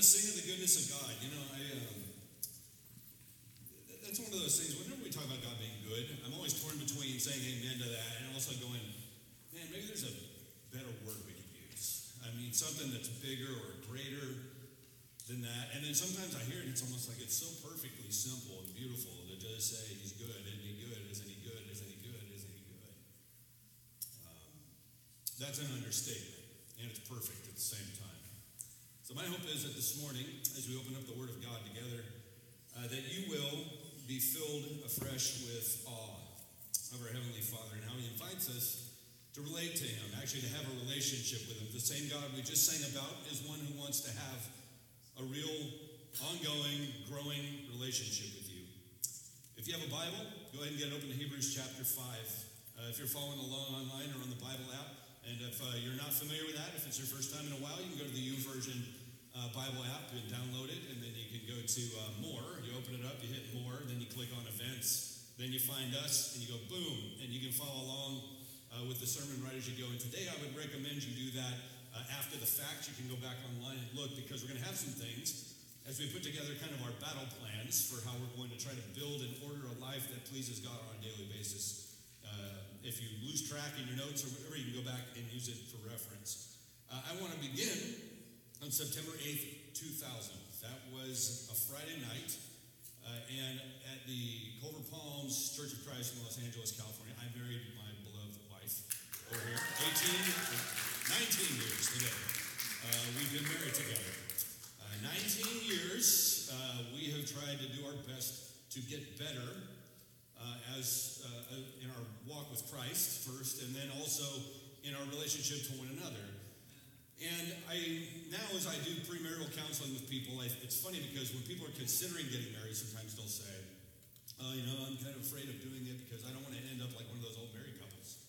to sing of the goodness of God. You know, I um, that's one of those things. Whenever we talk about God being good, I'm always torn between saying amen to that and also going, man, maybe there's a better word we could use. I mean, something that's bigger or greater than that. And then sometimes I hear it, and it's almost like it's so perfectly simple and beautiful to just say He's good. Isn't He good? Isn't He good? Isn't He good? Isn't He good? Um, that's an understatement, and it's perfect at the same time. So my hope is that this morning, as we open up the Word of God together, uh, that you will be filled afresh with awe of our Heavenly Father and how He invites us to relate to Him, actually to have a relationship with Him. The same God we just sang about is one who wants to have a real, ongoing, growing relationship with you. If you have a Bible, go ahead and get it open to Hebrews chapter 5. Uh, if you're following along online or on the Bible app, and if uh, you're not familiar with that, if it's your first time in a while, you can go to the YouVersion uh, Bible app and download it, and then you can go to uh, More. You open it up, you hit More, then you click on Events, then you find us, and you go boom, and you can follow along uh, with the sermon right as you go. And today, I would recommend you do that uh, after the fact. You can go back online and look because we're going to have some things as we put together kind of our battle plans for how we're going to try to build and order a life that pleases God on a daily basis. Uh, if you lose track in your notes or whatever, you can go back and use it for reference. Uh, I want to begin on September 8th, 2000. That was a Friday night, uh, and at the Culver Palms Church of Christ in Los Angeles, California, I married my beloved wife over here. 18, 19 years today. Uh, we've been married together. Uh, 19 years, uh, we have tried to do our best to get better uh, as uh, in our walk with Christ first, and then also in our relationship to one another. And I now, as I do premarital counseling with people, I, it's funny because when people are considering getting married, sometimes they'll say, "Oh, you know, I'm kind of afraid of doing it because I don't want to end up like one of those old married couples."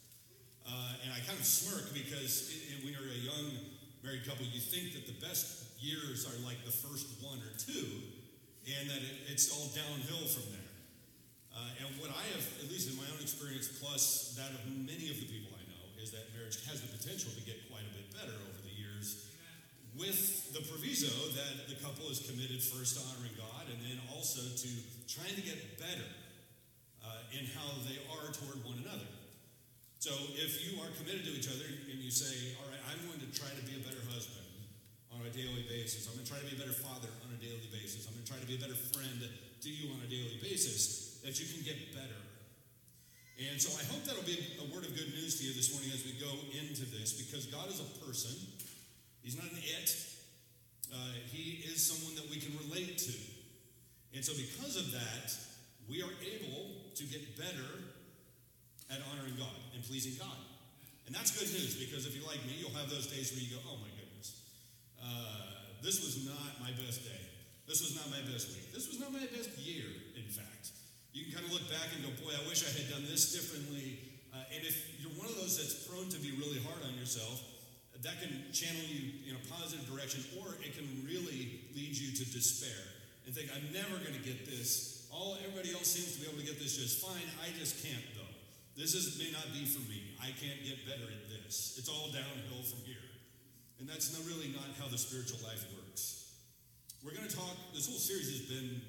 Uh, and I kind of smirk because it, it, when you're a young married couple, you think that the best years are like the first one or two, and that it, it's all downhill from there. Uh, and what I have, at least in my own experience, plus that of many of the people I know, is that marriage has the potential to get quite a bit better with the proviso that the couple is committed first to honoring God and then also to trying to get better uh, in how they are toward one another. So if you are committed to each other and you say, all right, I'm going to try to be a better husband on a daily basis, I'm going to try to be a better father on a daily basis, I'm going to try to be a better friend to you on a daily basis, that you can get better. And so I hope that'll be a word of good news to you this morning as we go into this because God is a person He's not an it. Uh, he is someone that we can relate to. And so, because of that, we are able to get better at honoring God and pleasing God. And that's good news because if you're like me, you'll have those days where you go, oh my goodness, uh, this was not my best day. This was not my best week. This was not my best year, in fact. You can kind of look back and go, boy, I wish I had done this differently. Uh, and if you're one of those that's prone to be really hard on yourself, that can channel you in a positive direction, or it can really lead you to despair and think, I'm never going to get this. All everybody else seems to be able to get this just fine. I just can't, though. This is, may not be for me. I can't get better at this. It's all downhill from here. And that's not really not how the spiritual life works. We're going to talk, this whole series has been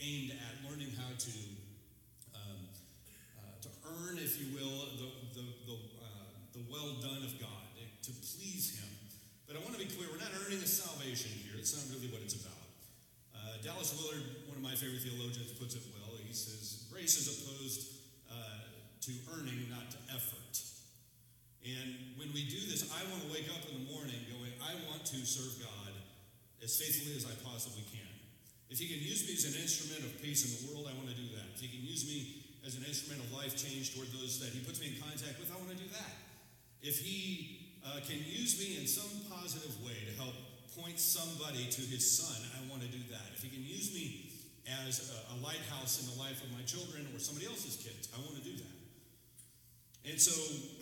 aimed at learning how to um, uh, to earn, if you will, the, the, the, uh, the well done of God to please Him. But I want to be clear, we're not earning a salvation here. It's not really what it's about. Uh, Dallas Willard, one of my favorite theologians, puts it well. He says, Grace is opposed uh, to earning, not to effort. And when we do this, I want to wake up in the morning going, I want to serve God as faithfully as I possibly can. If He can use me as an instrument of peace in the world, I want to do that. If He can use me as an instrument of life change toward those that He puts me in contact with, I want to do that. If He uh, can use me in some positive way to help point somebody to his son, I want to do that. If he can use me as a, a lighthouse in the life of my children or somebody else's kids, I want to do that. And so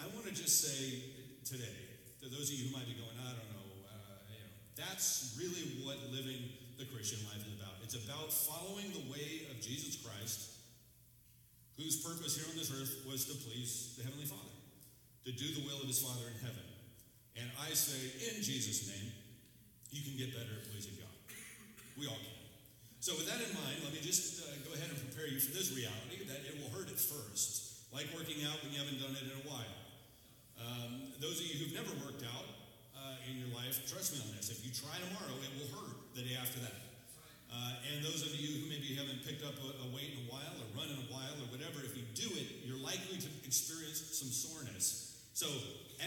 I want to just say today, to those of you who might be going, I don't know, uh, you know, that's really what living the Christian life is about. It's about following the way of Jesus Christ, whose purpose here on this earth was to please the Heavenly Father, to do the will of his Father in heaven. And I say, in Jesus' name, you can get better at pleasing God. We all can. So, with that in mind, let me just uh, go ahead and prepare you for this reality that it will hurt at first, like working out when you haven't done it in a while. Um, those of you who've never worked out uh, in your life, trust me on this. If you try tomorrow, it will hurt the day after that. Uh, and those of you who maybe haven't picked up a, a weight in a while or run in a while or whatever, if you do it, you're likely to experience some soreness. So,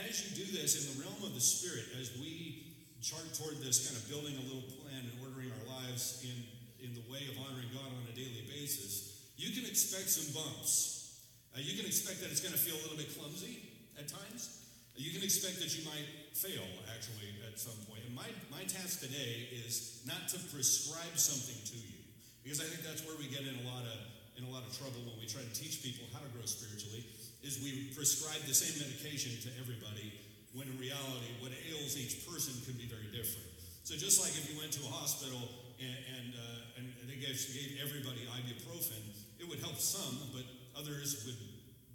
as you do this in the realm of the Spirit, as we chart toward this kind of building a little plan and ordering our lives in, in the way of honoring God on a daily basis, you can expect some bumps. Uh, you can expect that it's going to feel a little bit clumsy at times. You can expect that you might fail, actually, at some point. And my, my task today is not to prescribe something to you, because I think that's where we get in a lot of in a lot of trouble when we try to teach people how to grow spiritually, is we prescribe the same medication to everybody when in reality what ails each person can be very different. So just like if you went to a hospital and, and, uh, and they gave, gave everybody ibuprofen, it would help some, but others would,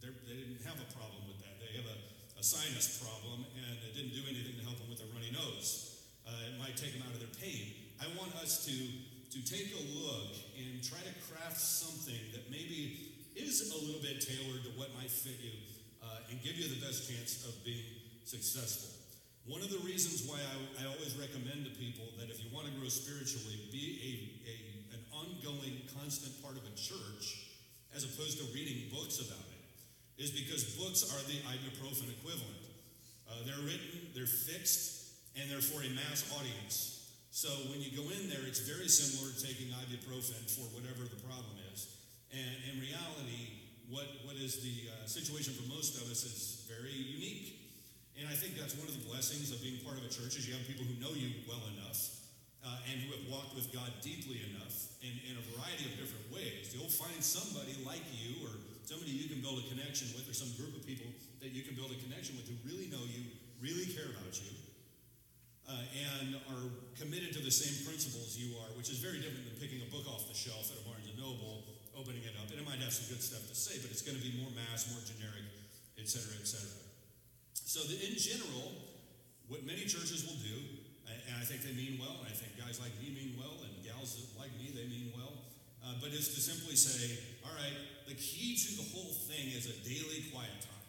they didn't have a problem with that. They have a, a sinus problem and it didn't do anything to help them with their runny nose. Uh, it might take them out of their pain. I want us to to take a look and try to craft something that maybe is a little bit tailored to what might fit you uh, and give you the best chance of being successful. One of the reasons why I, I, always recommend to people that if you want to grow spiritually, be a, a, an ongoing, constant part of a church as opposed to reading books about it, is because books are the ibuprofen equivalent. Uh, they're written, they're fixed, and they're for a mass audience. So when you go in there, it's very similar to taking ibuprofen for whatever the problem is. And in reality, what, what is the uh, situation for most of us is very unique. And I think that's one of the blessings of being part of a church is you have people who know you well enough uh, and who have walked with God deeply enough in, in a variety of different ways. You'll find somebody like you or somebody you can build a connection with or some group of people that you can build a connection with who really know you, really care about you, uh, and are committed to the same principles you are, which is very different than picking a book off the shelf at a Barnes Noble, opening it up, and it might have some good stuff to say, but it's going to be more mass, more generic, et cetera, et cetera. So, the, in general, what many churches will do, and I think they mean well, and I think guys like me mean well, and gals like me, they mean well, uh, but it's to simply say, all right, the key to the whole thing is a daily quiet time.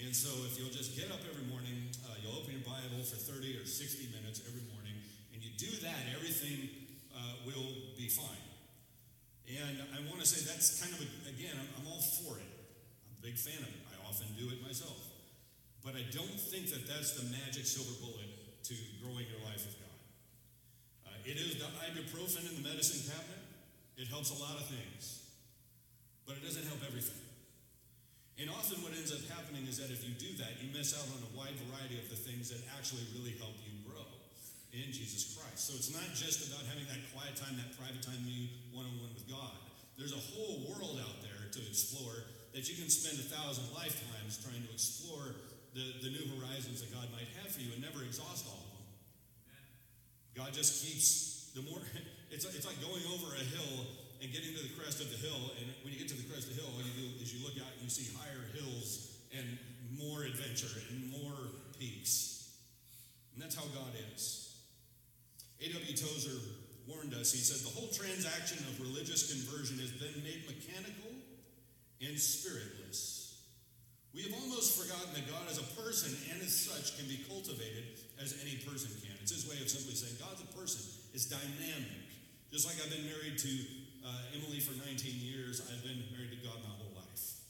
And so if you'll just get up every morning, uh, you'll open your Bible for 30 or 60 minutes every morning, and you do that, everything uh, will be fine. And I want to say that's kind of, a, again, I'm, all for it. I'm a big fan of it. I often do it myself. But I don't think that that's the magic silver bullet to growing your life with God. Uh, it is the ibuprofen in the medicine cabinet. It helps a lot of things, but it doesn't help everything. And often what ends up happening is that if you do that, you miss out on a wide variety of the things that actually really help you in Jesus Christ. So it's not just about having that quiet time, that private time, me one on one with God. There's a whole world out there to explore that you can spend a thousand lifetimes trying to explore the, the new horizons that God might have for you and never exhaust all of them. God just keeps the more, it's, it's like going over a hill and getting to the crest of the hill. And when you get to the crest of the hill, all you do is you look out and you see higher hills and more adventure and more peaks. And that's how God is. A.W. Tozer warned us. He said, The whole transaction of religious conversion has been made mechanical and spiritless. We have almost forgotten that God as a person and as such can be cultivated as any person can. It's his way of simply saying God's a person, is dynamic. Just like I've been married to uh, Emily for 19 years. I've been married to God my whole life.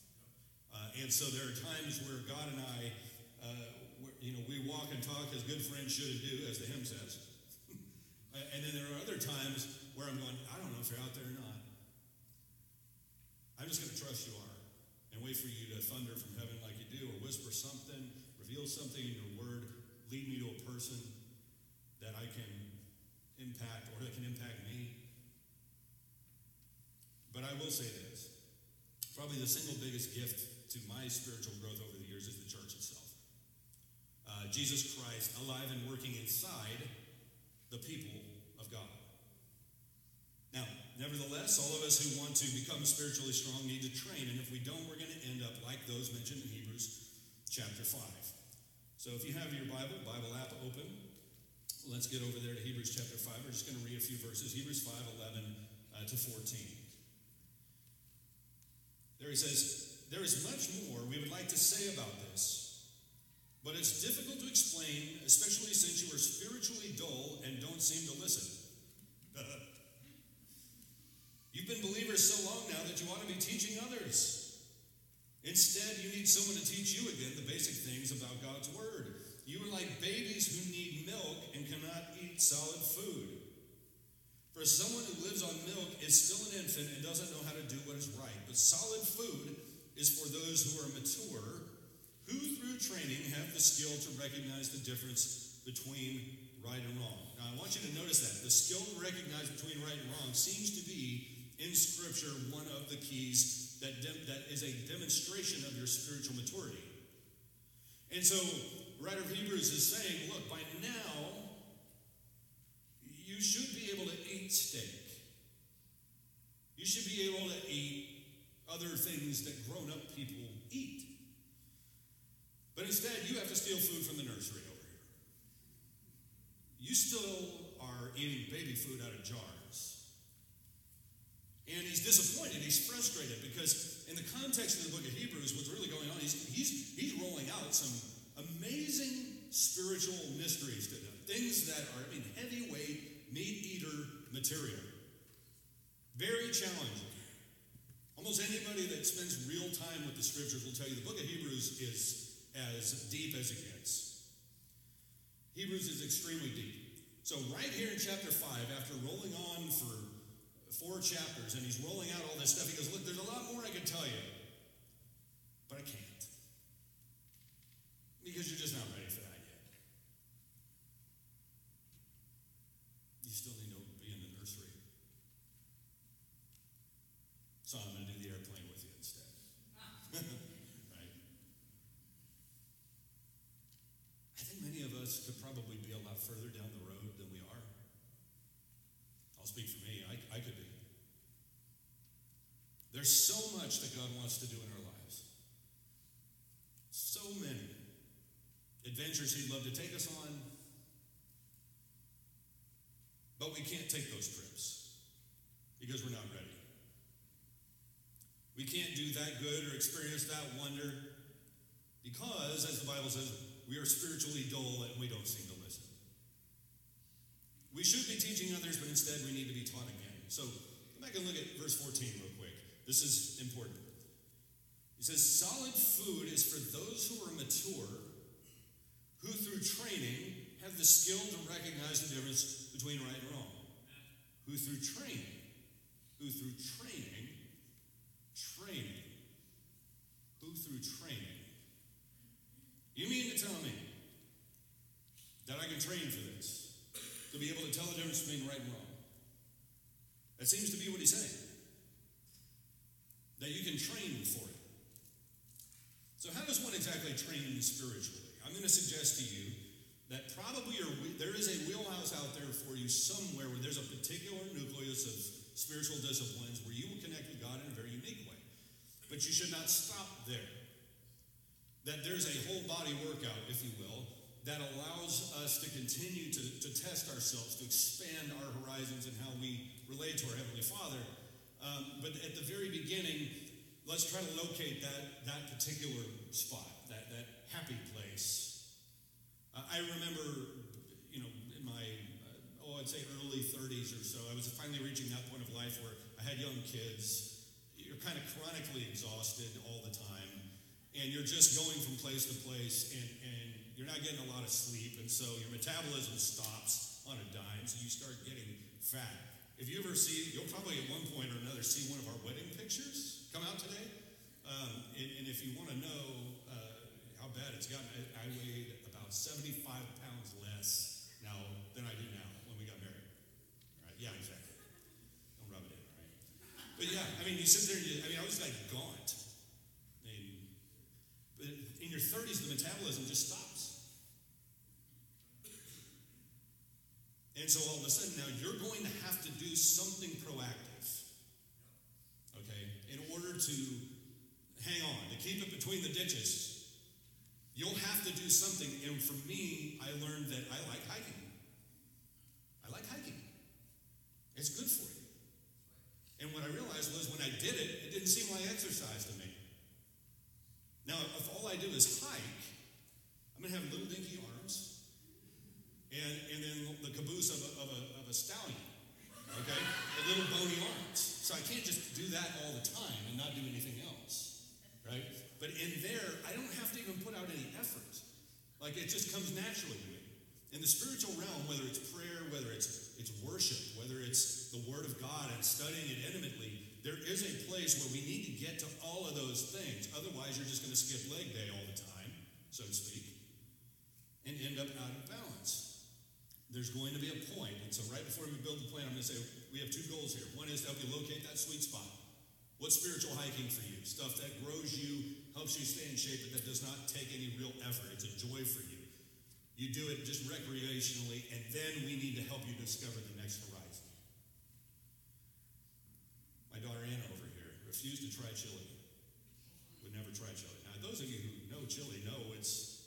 Uh, and so there are times where God and I, uh, you know, we walk and talk as good friends should do, as the hymn says. And then there are other times where I'm going, I don't know if you're out there or not. I'm just going to trust you are and wait for you to thunder from heaven like you do or whisper something, reveal something in your word, lead me to a person that I can impact or that can impact me. But I will say this probably the single biggest gift to my spiritual growth over the years is the church itself. Uh, Jesus Christ alive and working inside the people of God. Now, nevertheless, all of us who want to become spiritually strong need to train, and if we don't, we're going to end up like those mentioned in Hebrews chapter 5. So if you have your Bible, Bible app open, let's get over there to Hebrews chapter 5. We're just going to read a few verses. Hebrews 5 11 uh, to 14. There he says, There is much more we would like to say about this, but it's difficult to explain, especially since you are spiritually dull and don't seem to listen. You've been believers so long now that you ought to be teaching others. Instead, you need someone to teach you again the basic things about God's Word. You are like babies who need milk and cannot eat solid food. For someone who lives on milk is still an infant and doesn't know how to do what is right. But solid food is for those who are mature, who through training have the skill to recognize the difference between right and wrong. Now, I want you to notice that. The skill to recognize between right and wrong seems to be in Scripture one of the keys that, de- that is a demonstration of your spiritual maturity. And so, writer of Hebrews is saying, look, by now, you should be able to eat steak. You should be able to eat other things that grown up people eat. But instead, you have to steal food from the nursery over here. You still are eating baby food out of jars. And he's disappointed, he's frustrated because in the context of the book of Hebrews, what's really going on, he's, he's, he's rolling out some amazing spiritual mysteries to them. Things that are, I mean, heavyweight, meat eater material. Very challenging. Almost anybody that spends real time with the scriptures will tell you the book of Hebrews is as deep as it gets. Hebrews is extremely deep. So, right here in chapter 5, after rolling on for four chapters and he's rolling out all this stuff. He goes, Look, there's a lot more I could tell you, but I can't. Because you're just not ready for that yet. You still need to be in the nursery. So I'm going to do the airplane with you instead. right? I think many of us could probably be a lot further down the road than we are. I'll speak for me. I, I could be. There's so much that God wants to do in our lives. So many adventures He'd love to take us on. But we can't take those trips because we're not ready. We can't do that good or experience that wonder because, as the Bible says, we are spiritually dull and we don't seem to listen. We should be teaching others, but instead we need to be taught again. So, come back and look at verse 14 real. This is important. He says, Solid food is for those who are mature, who through training have the skill to recognize the difference between right and wrong. Who through training, who through training, training, who through training. You mean to tell me that I can train for this? To be able to tell the difference between right and wrong? That seems to be what he's saying that you can train for it. So, how does one exactly train spiritually? I'm going to suggest to you that probably there is a wheelhouse out there for you somewhere where there's a particular nucleus of spiritual disciplines where you will connect with God in a very unique way. But you should not stop there. That there's a whole body workout, if you will, that allows us to continue to, to test ourselves, to expand our horizons and how we relate to our Heavenly Father um, but at the very beginning, let's try to locate that, that particular spot, that, that happy place. Uh, I remember, you know, in my, uh, oh, I'd say early 30s or so, I was finally reaching that point of life where I had young kids. You're kind of chronically exhausted all the time, and you're just going from place to place, and, and you're not getting a lot of sleep, and so your metabolism stops on a dime, so you start getting fat. If you ever see, you'll probably at one point or another see one of our wedding pictures come out today. Um, and, and, if you want to know uh, how bad it's gotten, I, I, weighed about 75 pounds less now than I do now when we got married. Yeah, exactly. Don't rub it in, right? But yeah, I mean, you sit there, you, I mean, I was like gaunt. Mean, but in your 30s, the metabolism just stops. And so all of a sudden now you're going to have to do something proactive, okay, in order to hang on, to keep it between the ditches. You'll have to do something. And for me, I learned that I like hiking. I like hiking, it's good for you. And what I realized was when I did it, it didn't seem like exercise to me. Now, if all I do is hike, I'm going to have little dinky arms and, and then the caboose of a, of a, of a stallion, okay? a little bony arms. So I can't just do that all the time and not do anything else, right? But in there, I don't have to even put out any effort. Like it just comes naturally to me. In the spiritual realm, whether it's prayer, whether it's, it's worship, whether it's the Word of God and studying it intimately, there is a place where we need to get to all of those things. Otherwise, you're just going to skip leg day all the time, so to speak, and end up out of balance. There's going to be a point, and so right before we build the plan, I'm going to say we have two goals here. One is to help you locate that sweet spot. What's spiritual hiking for you? Stuff that grows you, helps you stay in shape, but that does not take any real effort. It's a joy for you. You do it just recreationally, and then we need to help you discover the next horizon. My daughter Anna over here refused to try chili. Would never try chili. Now, those of you who know chili know it's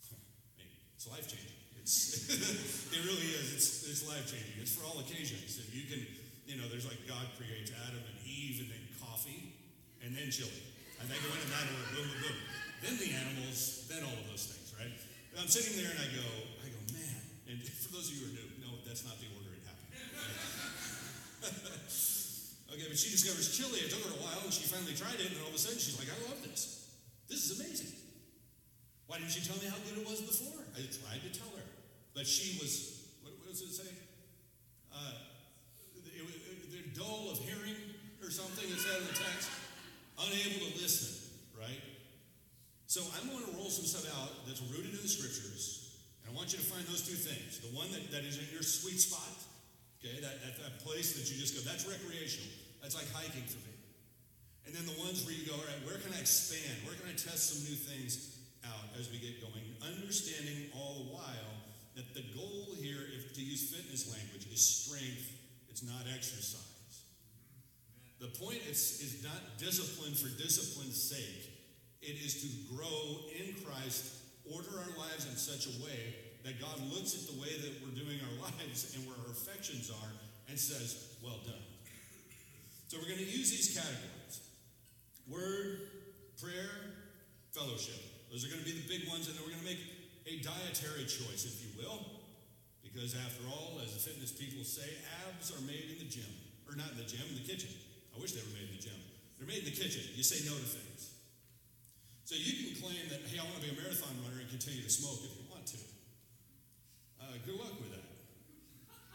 I mean, it's life changing. It's it really is. It's it's life changing. It's for all occasions. If you can, you know, there's like God creates Adam and Eve, and then coffee, and then chili, and they go in and that order. Boom, boom, boom. Then the animals. Then all of those things, right? I'm sitting there and I go, I go, man. And for those of you who are new, no, that's not the order it happened. okay, but she discovers chili. It took her a while, and she finally tried it, and all of a sudden she's like, I love this. This is amazing. Why didn't you tell me how good it was before? I tried to tell her, but she was. What, what does it say? Uh, it, it, they're dull of hearing or something. It said in the text, unable to listen. Right. So I'm going to roll some stuff out that's rooted in the scriptures, and I want you to find those two things. The one that, that is in your sweet spot, okay, that, that, that place that you just go, that's recreational. That's like hiking for me. And then the ones where you go, all right, where can I expand? Where can I test some new things out as we get going? Understanding all the while that the goal here, if to use fitness language, is strength, it's not exercise. The point is, is not discipline for discipline's sake. It is to grow in Christ, order our lives in such a way that God looks at the way that we're doing our lives and where our affections are and says, Well done. So we're going to use these categories word, prayer, fellowship. Those are going to be the big ones, and then we're going to make a dietary choice, if you will. Because after all, as the fitness people say, abs are made in the gym. Or not in the gym, in the kitchen. I wish they were made in the gym. They're made in the kitchen. You say no to things. So you can claim that, hey, I want to be a marathon runner and continue to smoke if you want to. Uh, good luck with that.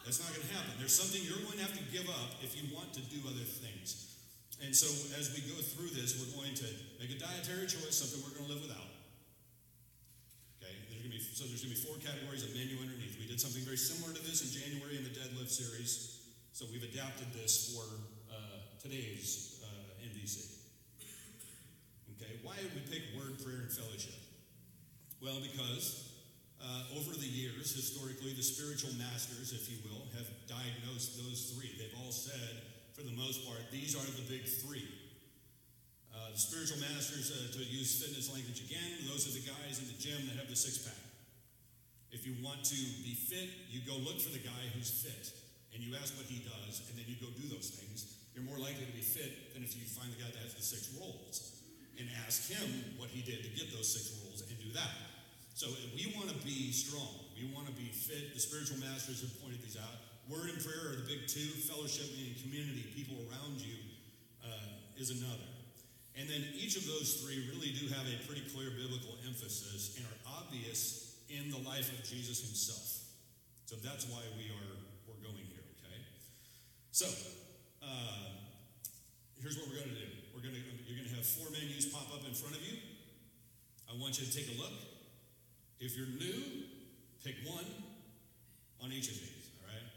That's not going to happen. There's something you're going to have to give up if you want to do other things. And so as we go through this, we're going to make a dietary choice, something we're going to live without. Okay, there's going to be, so there's going to be four categories of menu underneath. We did something very similar to this in January in the deadlift series. So we've adapted this for uh, today's uh, NDC. Okay, why did we pick word, prayer, and fellowship? Well, because uh, over the years, historically, the spiritual masters, if you will, have diagnosed those three. They've all said, for the most part, these are the big three. Uh, the spiritual masters, uh, to use fitness language again, those are the guys in the gym that have the six pack. If you want to be fit, you go look for the guy who's fit, and you ask what he does, and then you go do those things. You're more likely to be fit than if you find the guy that has the six rolls and ask him what he did to get those six rules and do that. So we want to be strong. We want to be fit. The spiritual masters have pointed these out. Word and prayer are the big two. Fellowship and community, people around you, uh, is another. And then each of those three really do have a pretty clear biblical emphasis and are obvious in the life of Jesus himself. So that's why we are we're going here. Okay. So uh, here's what we're going to do. We're going to you're going to have four menus pop up in front of you. I want you to take a look. If you're new, pick one on each of these. All right.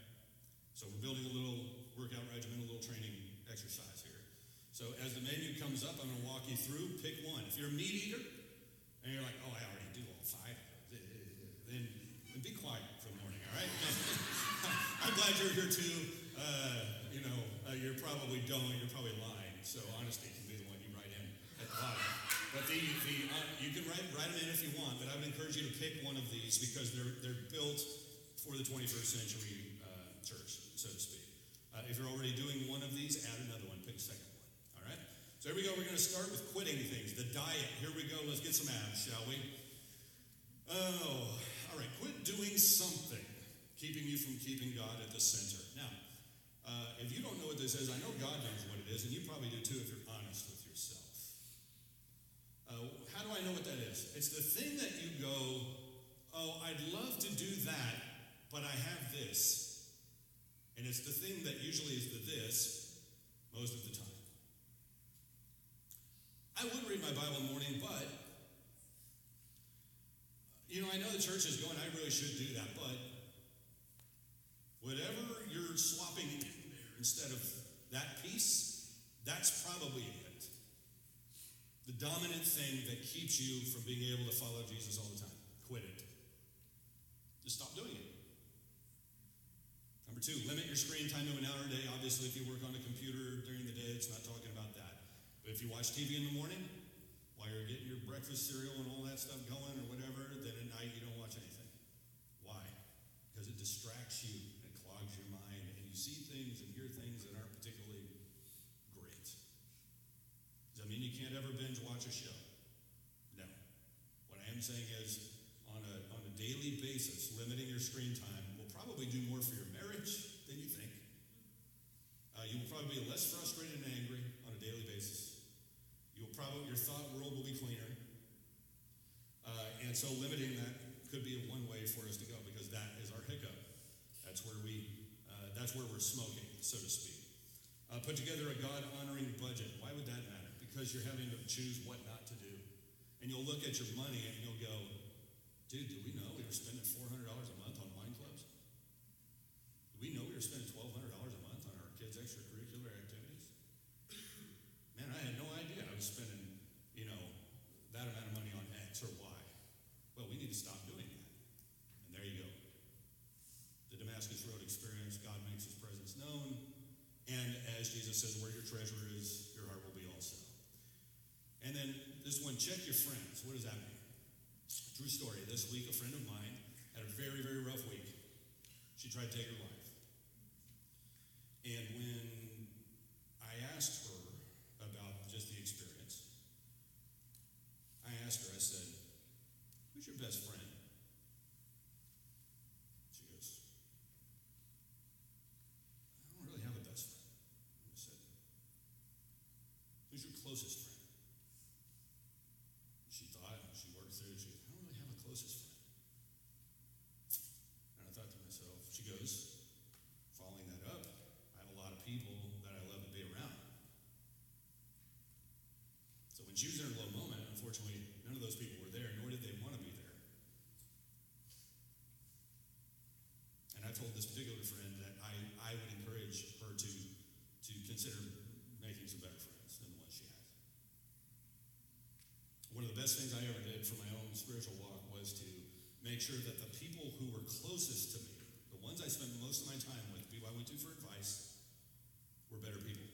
So we're building a little workout regimen, a little training exercise here. So as the menu comes up, I'm going to walk you through. Pick one. If you're a meat eater and you're like, oh, I already do all five, be quiet for the morning. All right. I'm glad you're here too. Uh, you know, uh, you're probably don't. You're probably lying. So honesty can be the one you write in at the bottom. But the, the uh, you can write write them in if you want. But I would encourage you to pick one of these because they're they're built for the 21st century uh, church, so to speak. Uh, if you're already doing one of these, add another one. Pick a second one. All right. So here we go. We're going to start with quitting things. The diet. Here we go. Let's get some abs, shall we? Oh, all right. Quit doing something keeping you from keeping God at the center. Now, Uh, if you don't know what this is, I know God knows what it is, and you probably do too if you're honest with yourself. Uh, how do I know what that is? It's the thing that you go, oh, I'd love to do that, but I have this. And it's the thing that usually is the this most of the time. I would read my Bible in the morning, but you know, I know the church is going, I really should do that, but whatever you're swapping in there instead of that piece, that's probably it. The dominant thing that keeps you from being able to follow Jesus all the time. Quit it. Just stop doing it. Number two, limit your screen time to an hour a day. Obviously, if you work on a computer during the day, it's not talking about that. But if you watch TV in the morning, while you're getting your breakfast cereal and all that stuff going or whatever, then at night you don't watch anything. Why? Because it distracts you and it clogs your mind, and you see things and hear things that aren't particularly great. Does that mean you can't No. What I am saying is, on a, on a daily basis, limiting your screen time will probably do more for your marriage than you think. Uh, you will probably be less frustrated and angry on a daily basis You'll probably your thought world will be cleaner. Uh, and so limiting that could be one way for us to go because that is our hiccup. That's where we, uh, that's where we're smoking, so to speak. Uh, put together a God honoring budget. Why would that matter? Because you're having to choose what not to do. And you'll look at your money and you'll go, dude, do we know we were spending $400 a month on wine clubs? Do we know we were spending $1,200 a month on our kids' extracurricular activities? Man, I had no idea I was spending you know, that amount of money on X or Y. Well, we need to stop doing that. And there you go. The Damascus Road experience, God makes his presence known. And as Jesus says, where your treasure is, your heart will be also. And then this one, check your friends. What does that mean? True story. This week, a friend of mine had a very, very rough week. She tried to take her life. And when I asked her about just the experience, I asked her, I said, Who's your best friend? She goes, I don't really have a best friend. I said, Who's your closest friend? She thought, she worked through it, she goes, I don't really have a closest friend. And I thought to myself, she goes, following that up, I have a lot of people that I love to be around. So when she was in her low moment, unfortunately, None of those people were there, nor did they want to be there. And I told this particular friend that I, I would encourage her to, to consider making some better friends than the ones she has. One of the best things I ever did for my own spiritual walk was to make sure that the people who were closest to me, the ones I spent most of my time with, people I went to for advice, were better people.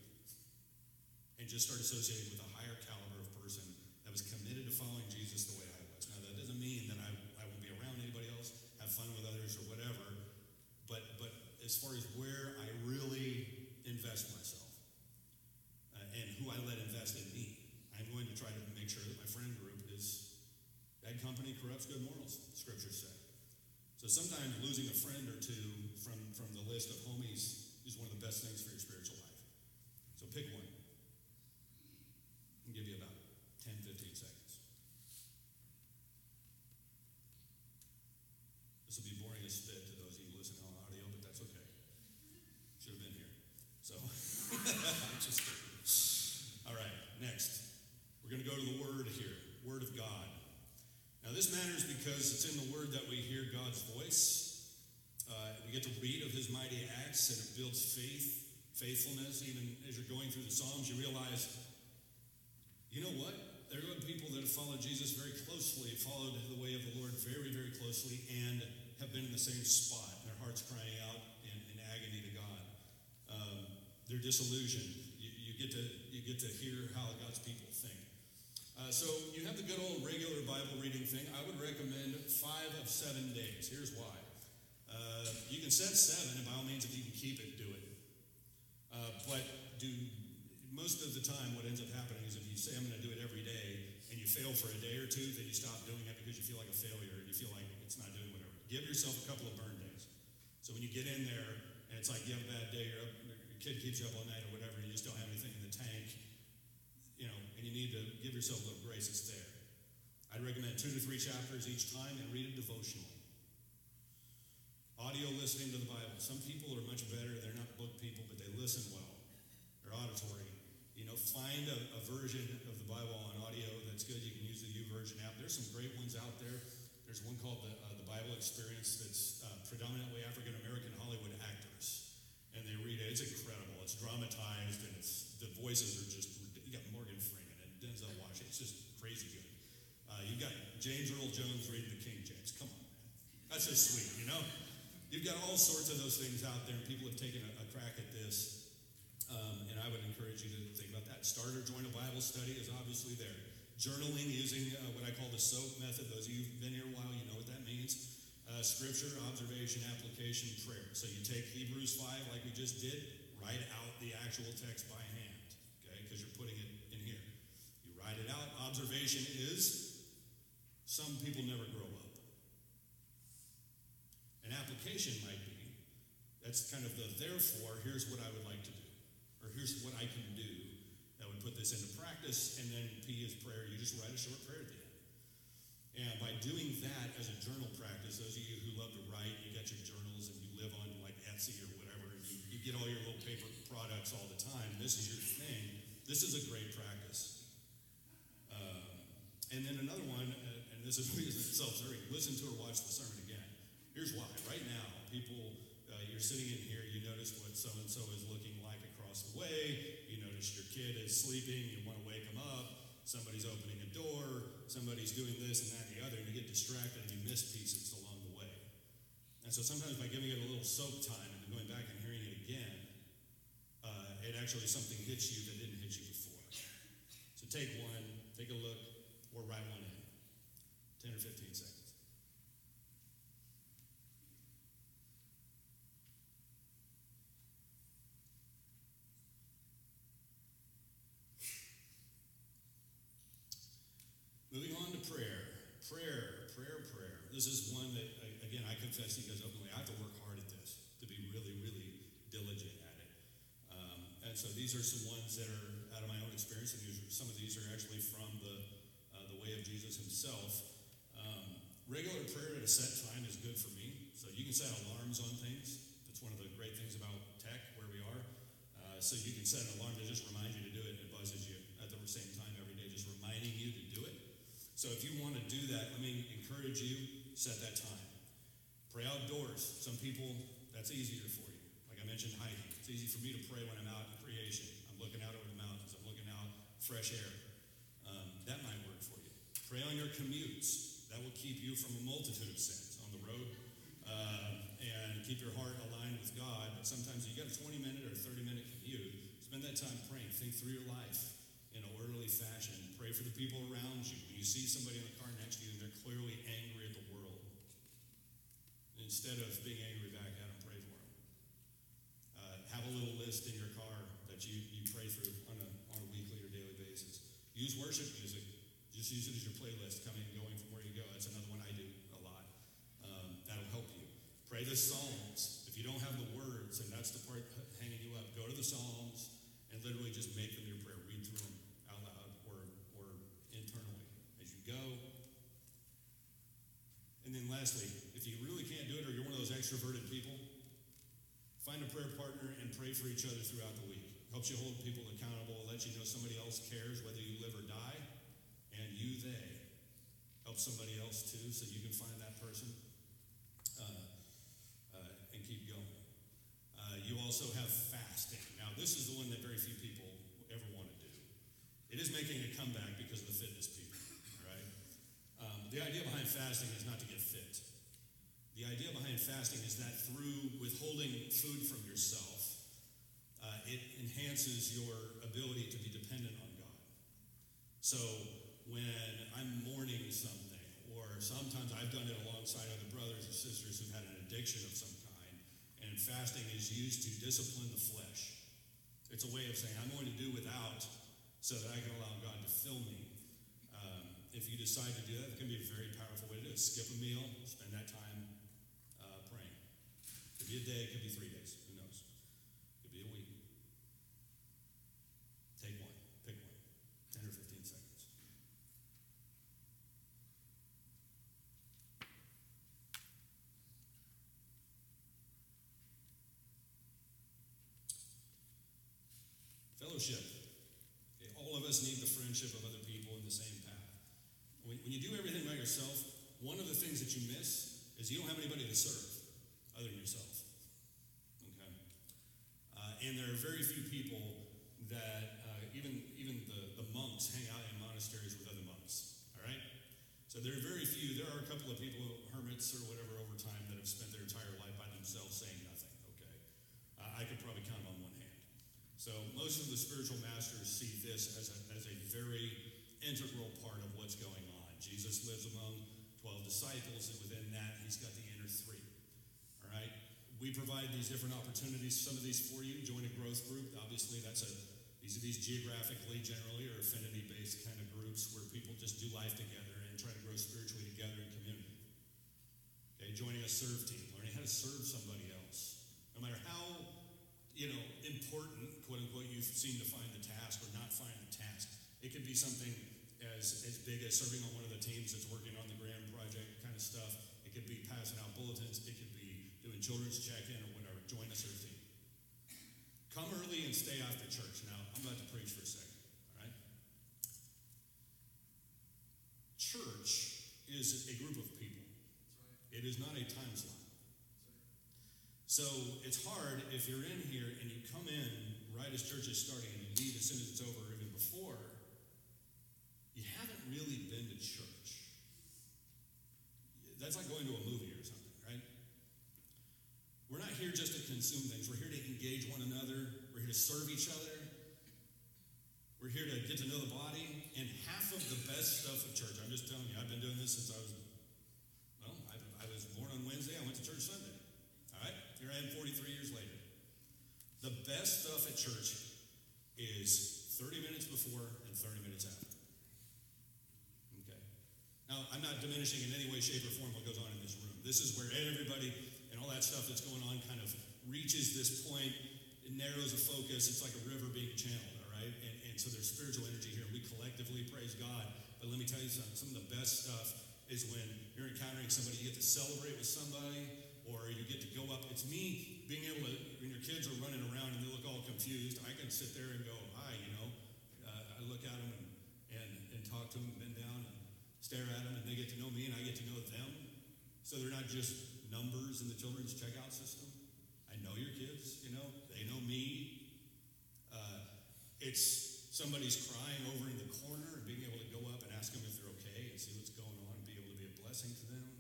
And just start associating with a higher caliber of person that was committed to following Jesus the way I was. Now, that doesn't mean that I, I won't be around anybody else, have fun with others, or whatever. But, but as far as where I really invest myself uh, and who I let invest in me, I'm going to try to make sure that my friend group company corrupts good morals, scriptures say. So sometimes losing a friend or two from, from the list of homies is one of the best things for your spiritual life. So pick one. I'll give you about 10, 15 seconds. This will be boring as spit to those of you listening on audio, but that's okay. Should have been here. So, just kidding. All right, next. We're going to go to the Word here Word of God. Now, this matters because it's in the Word that we hear God's voice. Uh, we get to read of His mighty acts, and it builds faith, faithfulness. Even as you're going through the Psalms, you realize, you know what? there are people that have followed Jesus very closely, followed the way of the Lord very, very closely, and have been in the same spot. Their hearts crying out in, in agony to God. Um, they're disillusioned. You, you, get to, you get to hear how God's people think. Uh, so you have the good old regular Bible reading thing. I would recommend five of seven days. Here's why. Uh, you can set seven, and by all means, if you can keep it, do it. Uh, but do most of the time, what ends up happening is if you say, I'm going to do it every day, and you fail for a day or two, then you stop doing it because you feel like a failure and you feel like it's not doing whatever. Give yourself a couple of burn days. So when you get in there and it's like you have a bad day, your kid keeps you up all night or whatever, and you just don't have anything need to give yourself a little grace, it's there. I'd recommend two to three chapters each time and read it devotionally. Audio listening to the Bible. Some people are much better, they're not book people, but they listen well. They're auditory. You know, find a, a version of the Bible on audio that's good. You can use the YouVersion app. There's some great ones out there. There's one called the, uh, the Bible Experience that's uh, predominantly African American Hollywood actors. And they read it. It's incredible. It's dramatized and it's the voices are just, It's just crazy good. Uh, you got James Earl Jones reading the King James. Come on, man. That's just sweet, you know? You've got all sorts of those things out there, and people have taken a, a crack at this. Um, and I would encourage you to think about that. Start or join a Bible study is obviously there. Journaling using uh, what I call the SOAP method. Those of you who've been here a while, you know what that means. Uh, scripture, observation, application, prayer. So you take Hebrews 5 like we just did, write out the actual text by hand, okay, because you're putting it in here. You write it out. Observation is some people never grow up. An application might be that's kind of the therefore, here's what I would like to do, or here's what I can do that would put this into practice, and then P is prayer. You just write a short prayer at the end. And by doing that as a journal practice, those of you who love to write, you got your journals and you live on like Etsy or whatever, and you, you get all your little paper products all the time, this is your thing. This is a great practice. And then another one, uh, and this is reason itself, sorry, listen to or watch the sermon again. Here's why. Right now, people, uh, you're sitting in here, you notice what so and so is looking like across the way, you notice your kid is sleeping, you want to wake him up, somebody's opening a door, somebody's doing this and that and the other, and you get distracted and you miss pieces along the way. And so sometimes by giving it a little soak time and going back and hearing it again, uh, it actually something hits you that didn't hit you before. So take one, take a look, write one in. 10 or 15 seconds. Moving on to prayer. Prayer, prayer, prayer. This is one that, again, I confess you guys openly, I have to work hard at this to be really, really diligent at it. Um, and so these are some ones that are out of my own experience, and are, some of these are actually from the way of Jesus himself. Um, regular prayer at a set time is good for me. So you can set alarms on things. That's one of the great things about tech, where we are. Uh, so you can set an alarm to just remind you to do it, and it buzzes you at the same time every day, just reminding you to do it. So if you want to do that, let me encourage you, set that time. Pray outdoors. Some people, that's easier for you. Like I mentioned, hiking. It's easy for me to pray when I'm out in creation. I'm looking out over the mountains. I'm looking out fresh air. Um, that might work. Pray on your commutes. That will keep you from a multitude of sins on the road uh, and keep your heart aligned with God. But sometimes you got a 20 minute or 30 minute commute. Spend that time praying. Think through your life in an orderly fashion. Pray for the people around you. When you see somebody in the car next to you and they're clearly angry at the world, instead of being angry back at them, pray for them. Uh, have a little list in your car that you, you pray through on a, on a weekly or daily basis. Use worship music. Just use it as your playlist coming and going from where you go. That's another one I do a lot. Um, that'll help you. Pray the Psalms. If you don't have the words, and that's the part hanging you up, go to the Psalms and literally just make them your prayer. Read through them out loud or, or internally as you go. And then lastly, if you really can't do it or you're one of those extroverted people, find a prayer partner and pray for each other throughout the week. Helps you hold people accountable, lets you know somebody else cares whether you live or die, and you, they. Help somebody else too, so you can find that person uh, uh, and keep going. Uh, you also have fasting. Now, this is the one that very few people ever want to do. It is making a comeback because of the fitness people, right? Um, the idea behind fasting is not to get fit. The idea behind fasting is that through withholding food from yourself, uh, it enhances your ability to be dependent on God. So when I'm mourning something, or sometimes I've done it alongside other brothers and sisters who've had an addiction of some kind, and fasting is used to discipline the flesh. It's a way of saying, I'm going to do without so that I can allow God to fill me. Um, if you decide to do that, it can be a very powerful way to do it. Skip a meal, spend that time uh, praying. It could be a day, it could be three days, who knows? It could be a week. Fellowship. Okay, All of us need the friendship of other people in the same path. When, when you do everything by yourself, one of the things that you miss is you don't have anybody to serve other than yourself. Okay? Uh, and there are very few people that uh, even even the, the monks hang out in monasteries with other monks. All right? So there are very few. There are a couple of people, hermits or whatever, over time that have spent their entire life by themselves saying nothing. Okay? Uh, I could probably count on one. So most of the spiritual masters see this as a, as a very integral part of what's going on. Jesus lives among 12 disciples, and within that, he's got the inner three. All right? We provide these different opportunities, some of these for you. Join a growth group. Obviously, that's a these are these geographically, generally, or affinity-based kind of groups where people just do life together and try to grow spiritually together in community. Okay, joining a serve team, learning how to serve somebody else. No matter how, you know, important, quote unquote, you seem to find the task or not find the task. It could be something as, as big as serving on one of the teams that's working on the grand project kind of stuff. It could be passing out bulletins. It could be doing children's check-in or whatever. Join a serve team. Come early and stay after church. Now, I'm about to preach for a second, all right? Church is a group of people, it is not a time slot. So it's hard if you're in here and you come in right as church is starting and you leave as soon as it's over, or even before, you haven't really been to church. That's like going to a movie or something, right? We're not here just to consume things. We're here to engage one another. We're here to serve each other. We're here to get to know the body. And half of the best stuff of church, I'm just telling you, I've been doing this since I was, Here I am 43 years later. The best stuff at church is 30 minutes before and 30 minutes after. Okay. Now, I'm not diminishing in any way, shape, or form what goes on in this room. This is where everybody and all that stuff that's going on kind of reaches this point. It narrows a focus. It's like a river being channeled, all right? And, and so there's spiritual energy here. We collectively praise God. But let me tell you something. Some of the best stuff is when you're encountering somebody, you get to celebrate with somebody, get to go up. It's me being able to, when your kids are running around and they look all confused, I can sit there and go, hi, you know. Uh, I look at them and, and, and talk to them, bend down and stare at them, and they get to know me and I get to know them. So they're not just numbers in the children's checkout system. I know your kids, you know, they know me. Uh, it's somebody's crying over in the corner and being able to go up and ask them if they're okay and see what's going on and be able to be a blessing to them.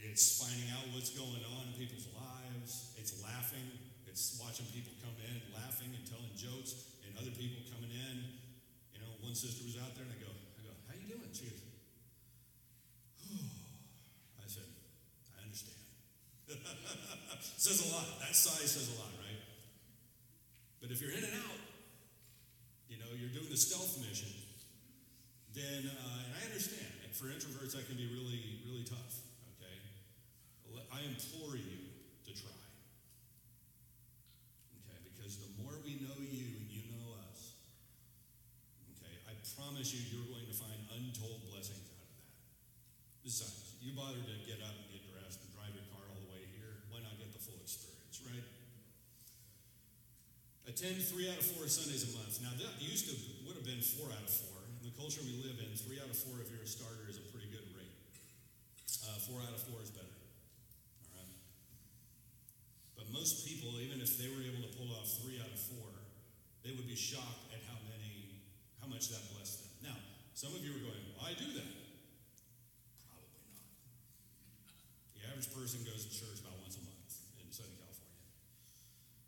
It's finding out what's going on in people's lives. It's laughing. It's watching people come in, laughing and telling jokes, and other people coming in. You know, one sister was out there, and I go, I go, how you doing? She goes, oh. I said, I understand. says a lot. That size says a lot, right? But if you're in and out, you know, you're doing the stealth mission, then, uh, and I understand, and for introverts, that can be really, really tough, I implore you to try. Okay, because the more we know you and you know us, okay, I promise you, you're going to find untold blessings out of that. Besides, you bothered to get up and get dressed and drive your car all the way here. Why not get the full experience, right? Attend three out of four Sundays a month. Now that used to would have been four out of four. In the culture we live in, three out of four if you're a starter is a pretty good rate. Uh, four out of four is better. All right. But most people, even if they were able to pull off three out of four, they would be shocked at how many, how much that blessed them. Now, some of you are going, well, I do that. Probably not. The average person goes to church about once a month in Southern California.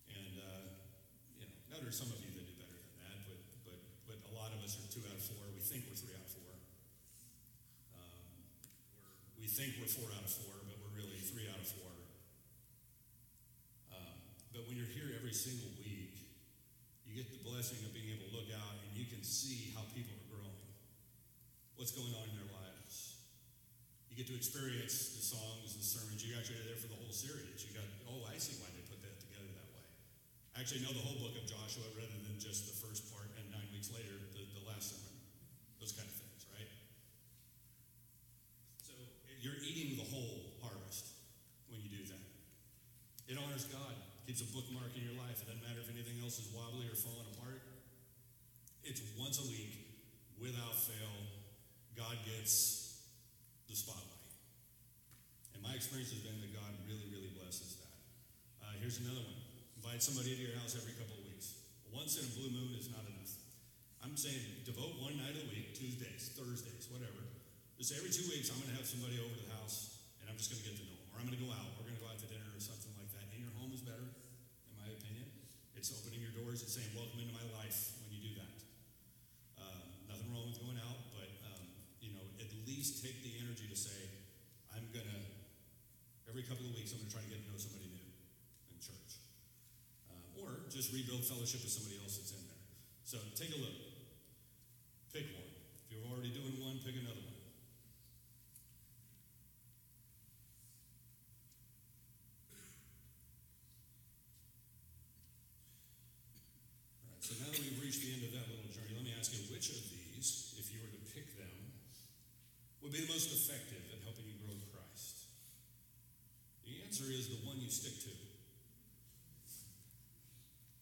And, uh, you know, now are some of you that do better than that, but, but, but a lot of us are two out of four. We think we're three out of four. Um, we think we're four out of four, but we're really three out of four. Um, but when you're here single week, you get the blessing of being able to look out and you can see how people are growing, what's going on in their lives. You get to experience the songs, the sermons. You actually are there for the whole series. You got, oh, I see why they put that together that way. I actually know the whole book of Joshua rather than just the first part and nine weeks later, the, the last sermon. Those kind of things, right? So you're eating the whole harvest when you do that. It honors God. Keeps a bookmark in your life. It doesn't matter if anything else is wobbly or falling apart. It's once a week, without fail, God gets the spotlight. And my experience has been that God really, really blesses that. Uh, here's another one invite somebody into your house every couple of weeks. Once in a blue moon is not enough. I'm saying devote one night a week, Tuesdays, Thursdays, whatever. Just every two weeks, I'm going to have somebody over to the house and I'm just going to get to know them. Or I'm going to go out. We're going to go out to dinner or something like that. In your home is better, in my opinion. It's opening your saying, welcome into my life when you do that. Um, nothing wrong with going out, but, um, you know, at least take the energy to say, I'm to, every couple of weeks, I'm to try to get to know somebody new in church. Uh, or just rebuild fellowship with somebody else that's in there. So take a look. Pick one. If you're already doing one, pick another one. All right, so now that we've reached the end of that little journey, let me ask you which of these, if you were to pick them, would be the most effective at helping you grow in Christ? The answer is the one you stick to.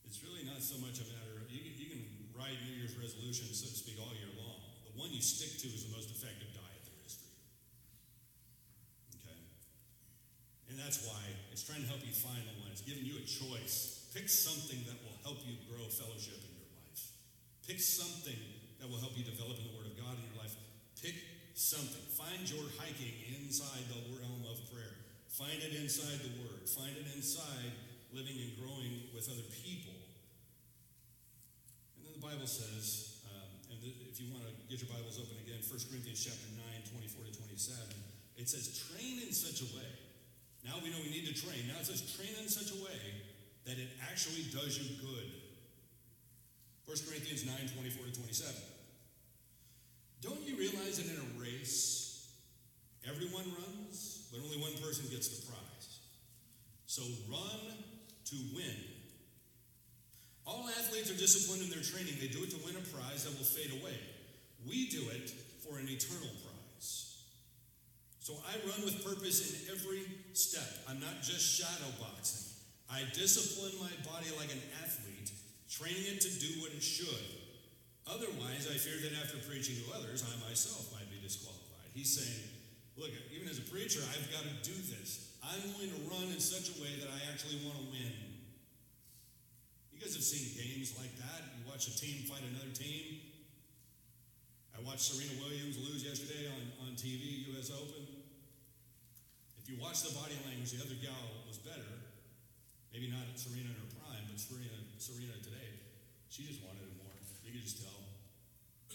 It's really not so much a matter of, you can, you can write New Year's resolutions, so to speak, all year long. The one you stick to is the most effective diet there is for you. Okay? And that's why it's trying to help you find the one. It's giving you a choice. Pick something that will help you grow fellowship in your life. Pick something that will help you develop in the Word of God in your life. Pick something. Find your hiking inside the realm of prayer. Find it inside the Word. Find it inside living and growing with other people. And then the Bible says, um, and if you want to get your Bibles open again, 1 Corinthians chapter 9, 24 to 27, it says, train in such a way. Now we know we need to train. Now it says, train in such a way that it actually does you good. 1 Corinthians 9, 24 to 27. Don't you realize that in a race, everyone runs, but only one person gets the prize? So run to win. All athletes are disciplined in their training. They do it to win a prize that will fade away. We do it for an eternal prize. So I run with purpose in every step. I'm not just shadow boxing. I discipline my body like an athlete, training it to do what it should. Otherwise, I fear that after preaching to others, I myself might be disqualified. He's saying, look, even as a preacher, I've got to do this. I'm going to run in such a way that I actually want to win. You guys have seen games like that. You watch a team fight another team. I watched Serena Williams lose yesterday on, on TV, US Open. If you watch the body language, the other gal was better. Maybe not Serena in her prime, but Serena, Serena today, she just wanted. You can just tell.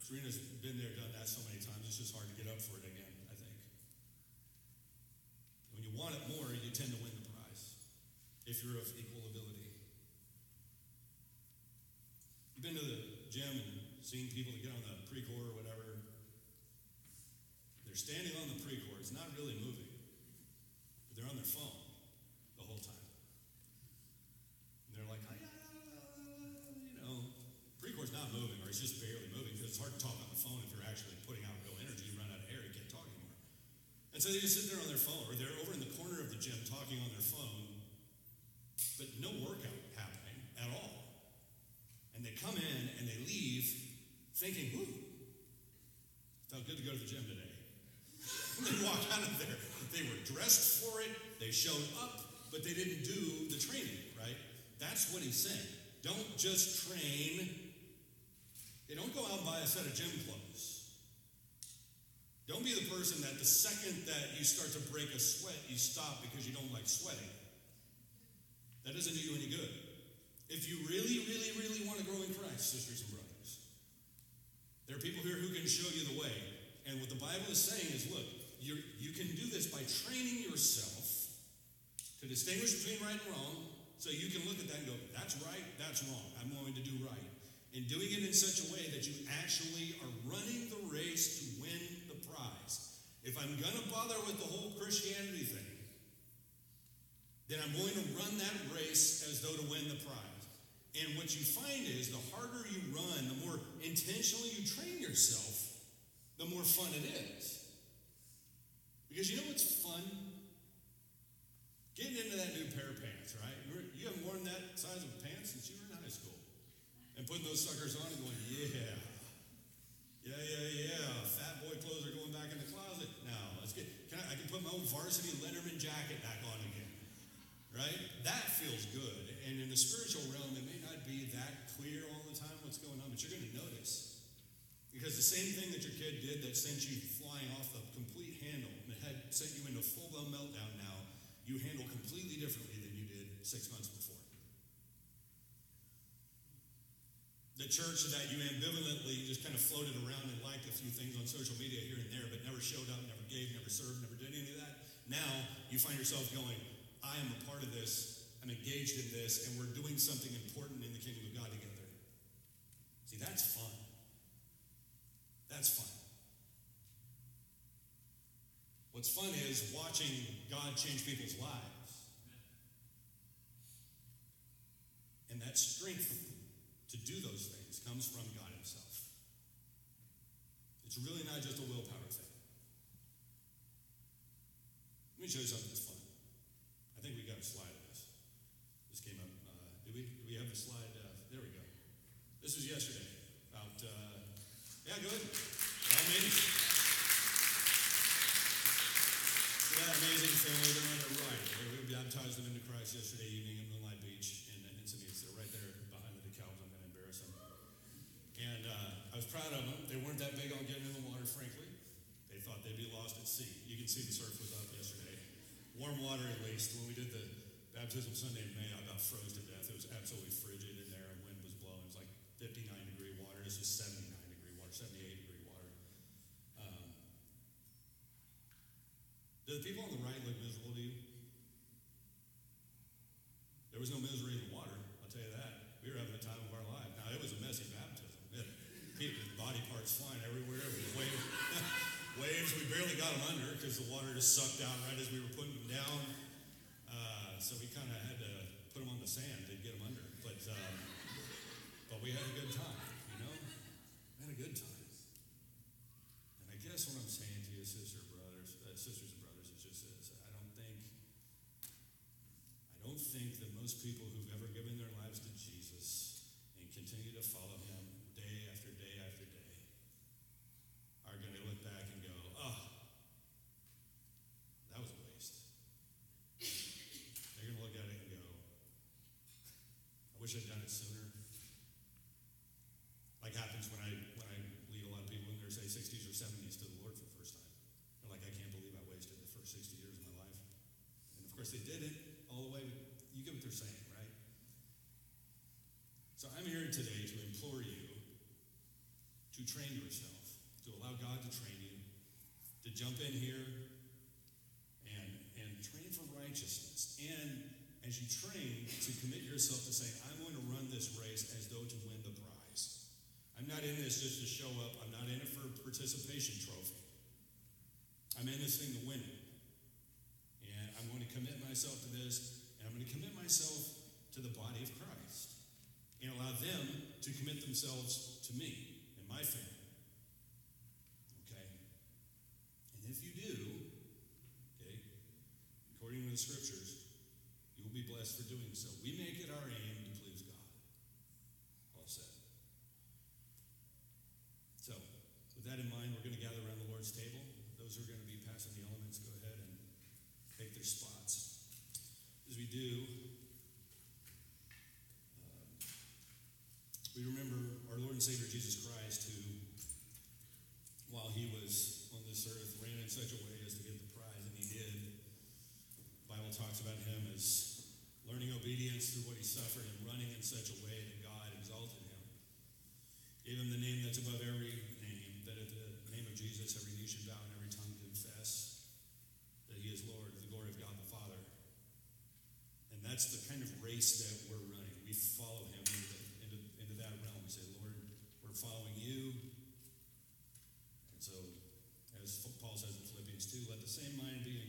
Serena's been there, done that so many times, it's just hard to get up for it again, I think. When you want it more, you tend to win the prize if you're of equal ability. You've been to the gym and seen people that get on the Precor or whatever. They're standing on the Precor, it's not really moving, but they're on their phone the whole time. And they're like, "Ah, yeah, you know, Precor's not moving, or it's just barely moving because it's hard to talk on the phone if you're actually putting out real energy. You run out of air, you can't talk anymore. And so they just sit there on their phone, or they're over in the corner of the gym talking on their phone, but no workout happening at all. And they come in and they leave thinking, whoo, felt good to go to the gym today. they walk out of there. They were dressed for it, they showed up, but they didn't do the training, right? That's what he's saying. Don't just train. They don't go out and buy a set of gym clothes. Don't be the person that the second that you start to break a sweat, you stop because you don't like sweating. That doesn't do you any good. If you really, really, really want to grow in Christ, sisters and brothers, there are people here who can show you the way. And what the Bible is saying is look, you you can do this by training yourself to distinguish between right and wrong so you can look at that and go, that's right, that's wrong. I'm going to do right. And doing it in such a way that you actually are running the race to win the prize. If I'm going to bother with the whole Christianity thing, then I'm going to run that race as though to win the prize. And what you find is the harder you run, the more intentionally you train yourself, the more fun it is. Because you know what's fun? Getting into that new pair of pants, right? Those suckers on and going, yeah. Yeah, yeah, yeah. Fat boy clothes are going back in the closet now. Let's get, can I, I can put my old varsity Letterman jacket back on again. Right? That feels good. And in the spiritual realm, it may not be that clear all the time what's going on, but you're going to notice. Because the same thing that your kid did that sent you flying off the complete handle and had sent you into full blown meltdown now, you handle completely differently than you did six months before. The church that you ambivalently just kind of floated around and liked a few things on social media here and there, but never showed up, never gave, never served, never did any of that. Now you find yourself going, I am a part of this, I'm engaged in this, and we're doing something important in the kingdom of God together. See, that's fun. That's fun. What's fun is watching God change people's lives. And that strength to do those things comes from God Himself. It's really not just a willpower thing. Let me show you something that's fun. I think we got a slide of this. This came up. Uh, do we? Do we have the slide? Uh, there we go. This was yesterday. About uh, yeah, good. Maybe. So that amazing family, they're on the right. We baptized them into Christ yesterday evening in Moonlight Beach in Encinitas. They're right there behind the decals. I'm going to embarrass them. And uh, I was proud of them. They weren't that big on getting in the water, frankly. They thought they'd be lost at sea. You can see the surf was up yesterday. Warm water at least. When we did the baptism Sunday in May, I about froze to death. It was absolutely frigid in there, wind was blowing. It was like 59 degree water. This is 79 degree water, 78 degree water. Um, do the people on the right look miserable to you? There was no misery in the water, I'll tell you that. We were having the time of our life. Now, it was a messy baptism. It had people, parts flying everywhere. Wave, waves. We barely got them under because the water just sucked out right as we were putting them down. Uh, so we kind of had to put them on the sand to get them under. But, um, but we had a good time, you know? We had a good time. And I guess what I'm saying to you, sister brothers, uh, sisters and brothers, is just this. I don't think, I don't think that most people who've ever given their lives to Jesus and continue to follow him day after day after day are going to look back and go, oh, that was a waste. They're going to look at it and go, I wish I'd done it sooner. Like happens when I when I lead a lot of people in their say 60s or 70s to the Lord for the first time. They're like, I can't believe I wasted the first 60 years of my life. And of course they did it all the way. You get what they're saying, right? So I'm here today to implore you to train yourself, to allow God to train you, to jump in here and and train for righteousness. And as you train, to commit yourself to say, I'm this race as though to win the prize. I'm not in this just to show up. I'm not in it for a participation trophy. I'm in this thing to win it. And I'm going to commit myself to this, and I'm going to commit myself to the body of Christ and allow them to commit themselves to me and my family. Okay? And if you do, okay, according to the scriptures, you will be blessed for doing so. We make it our aim to please God. All said. So, with that in mind, we're going to gather around the Lord's table. Those who passing the elements, go ahead and take their spots. As we do, um, we remember our Lord and Savior Jesus Christ, who, while he was on this earth, ran in such a way as to get the prize, and he did. The Bible talks about him as learning obedience through what he suffered and running in such a way that God exalted him. Gave him the name that's above every name, that at the name of Jesus every knee should bow and every tongue confess that he is Lord, the glory of God the Father. And that's the kind of race that we're running. We follow him into, into, into that realm. We say, Lord, we're following you. And so, as Paul says in Philippians 2, let the same mind be in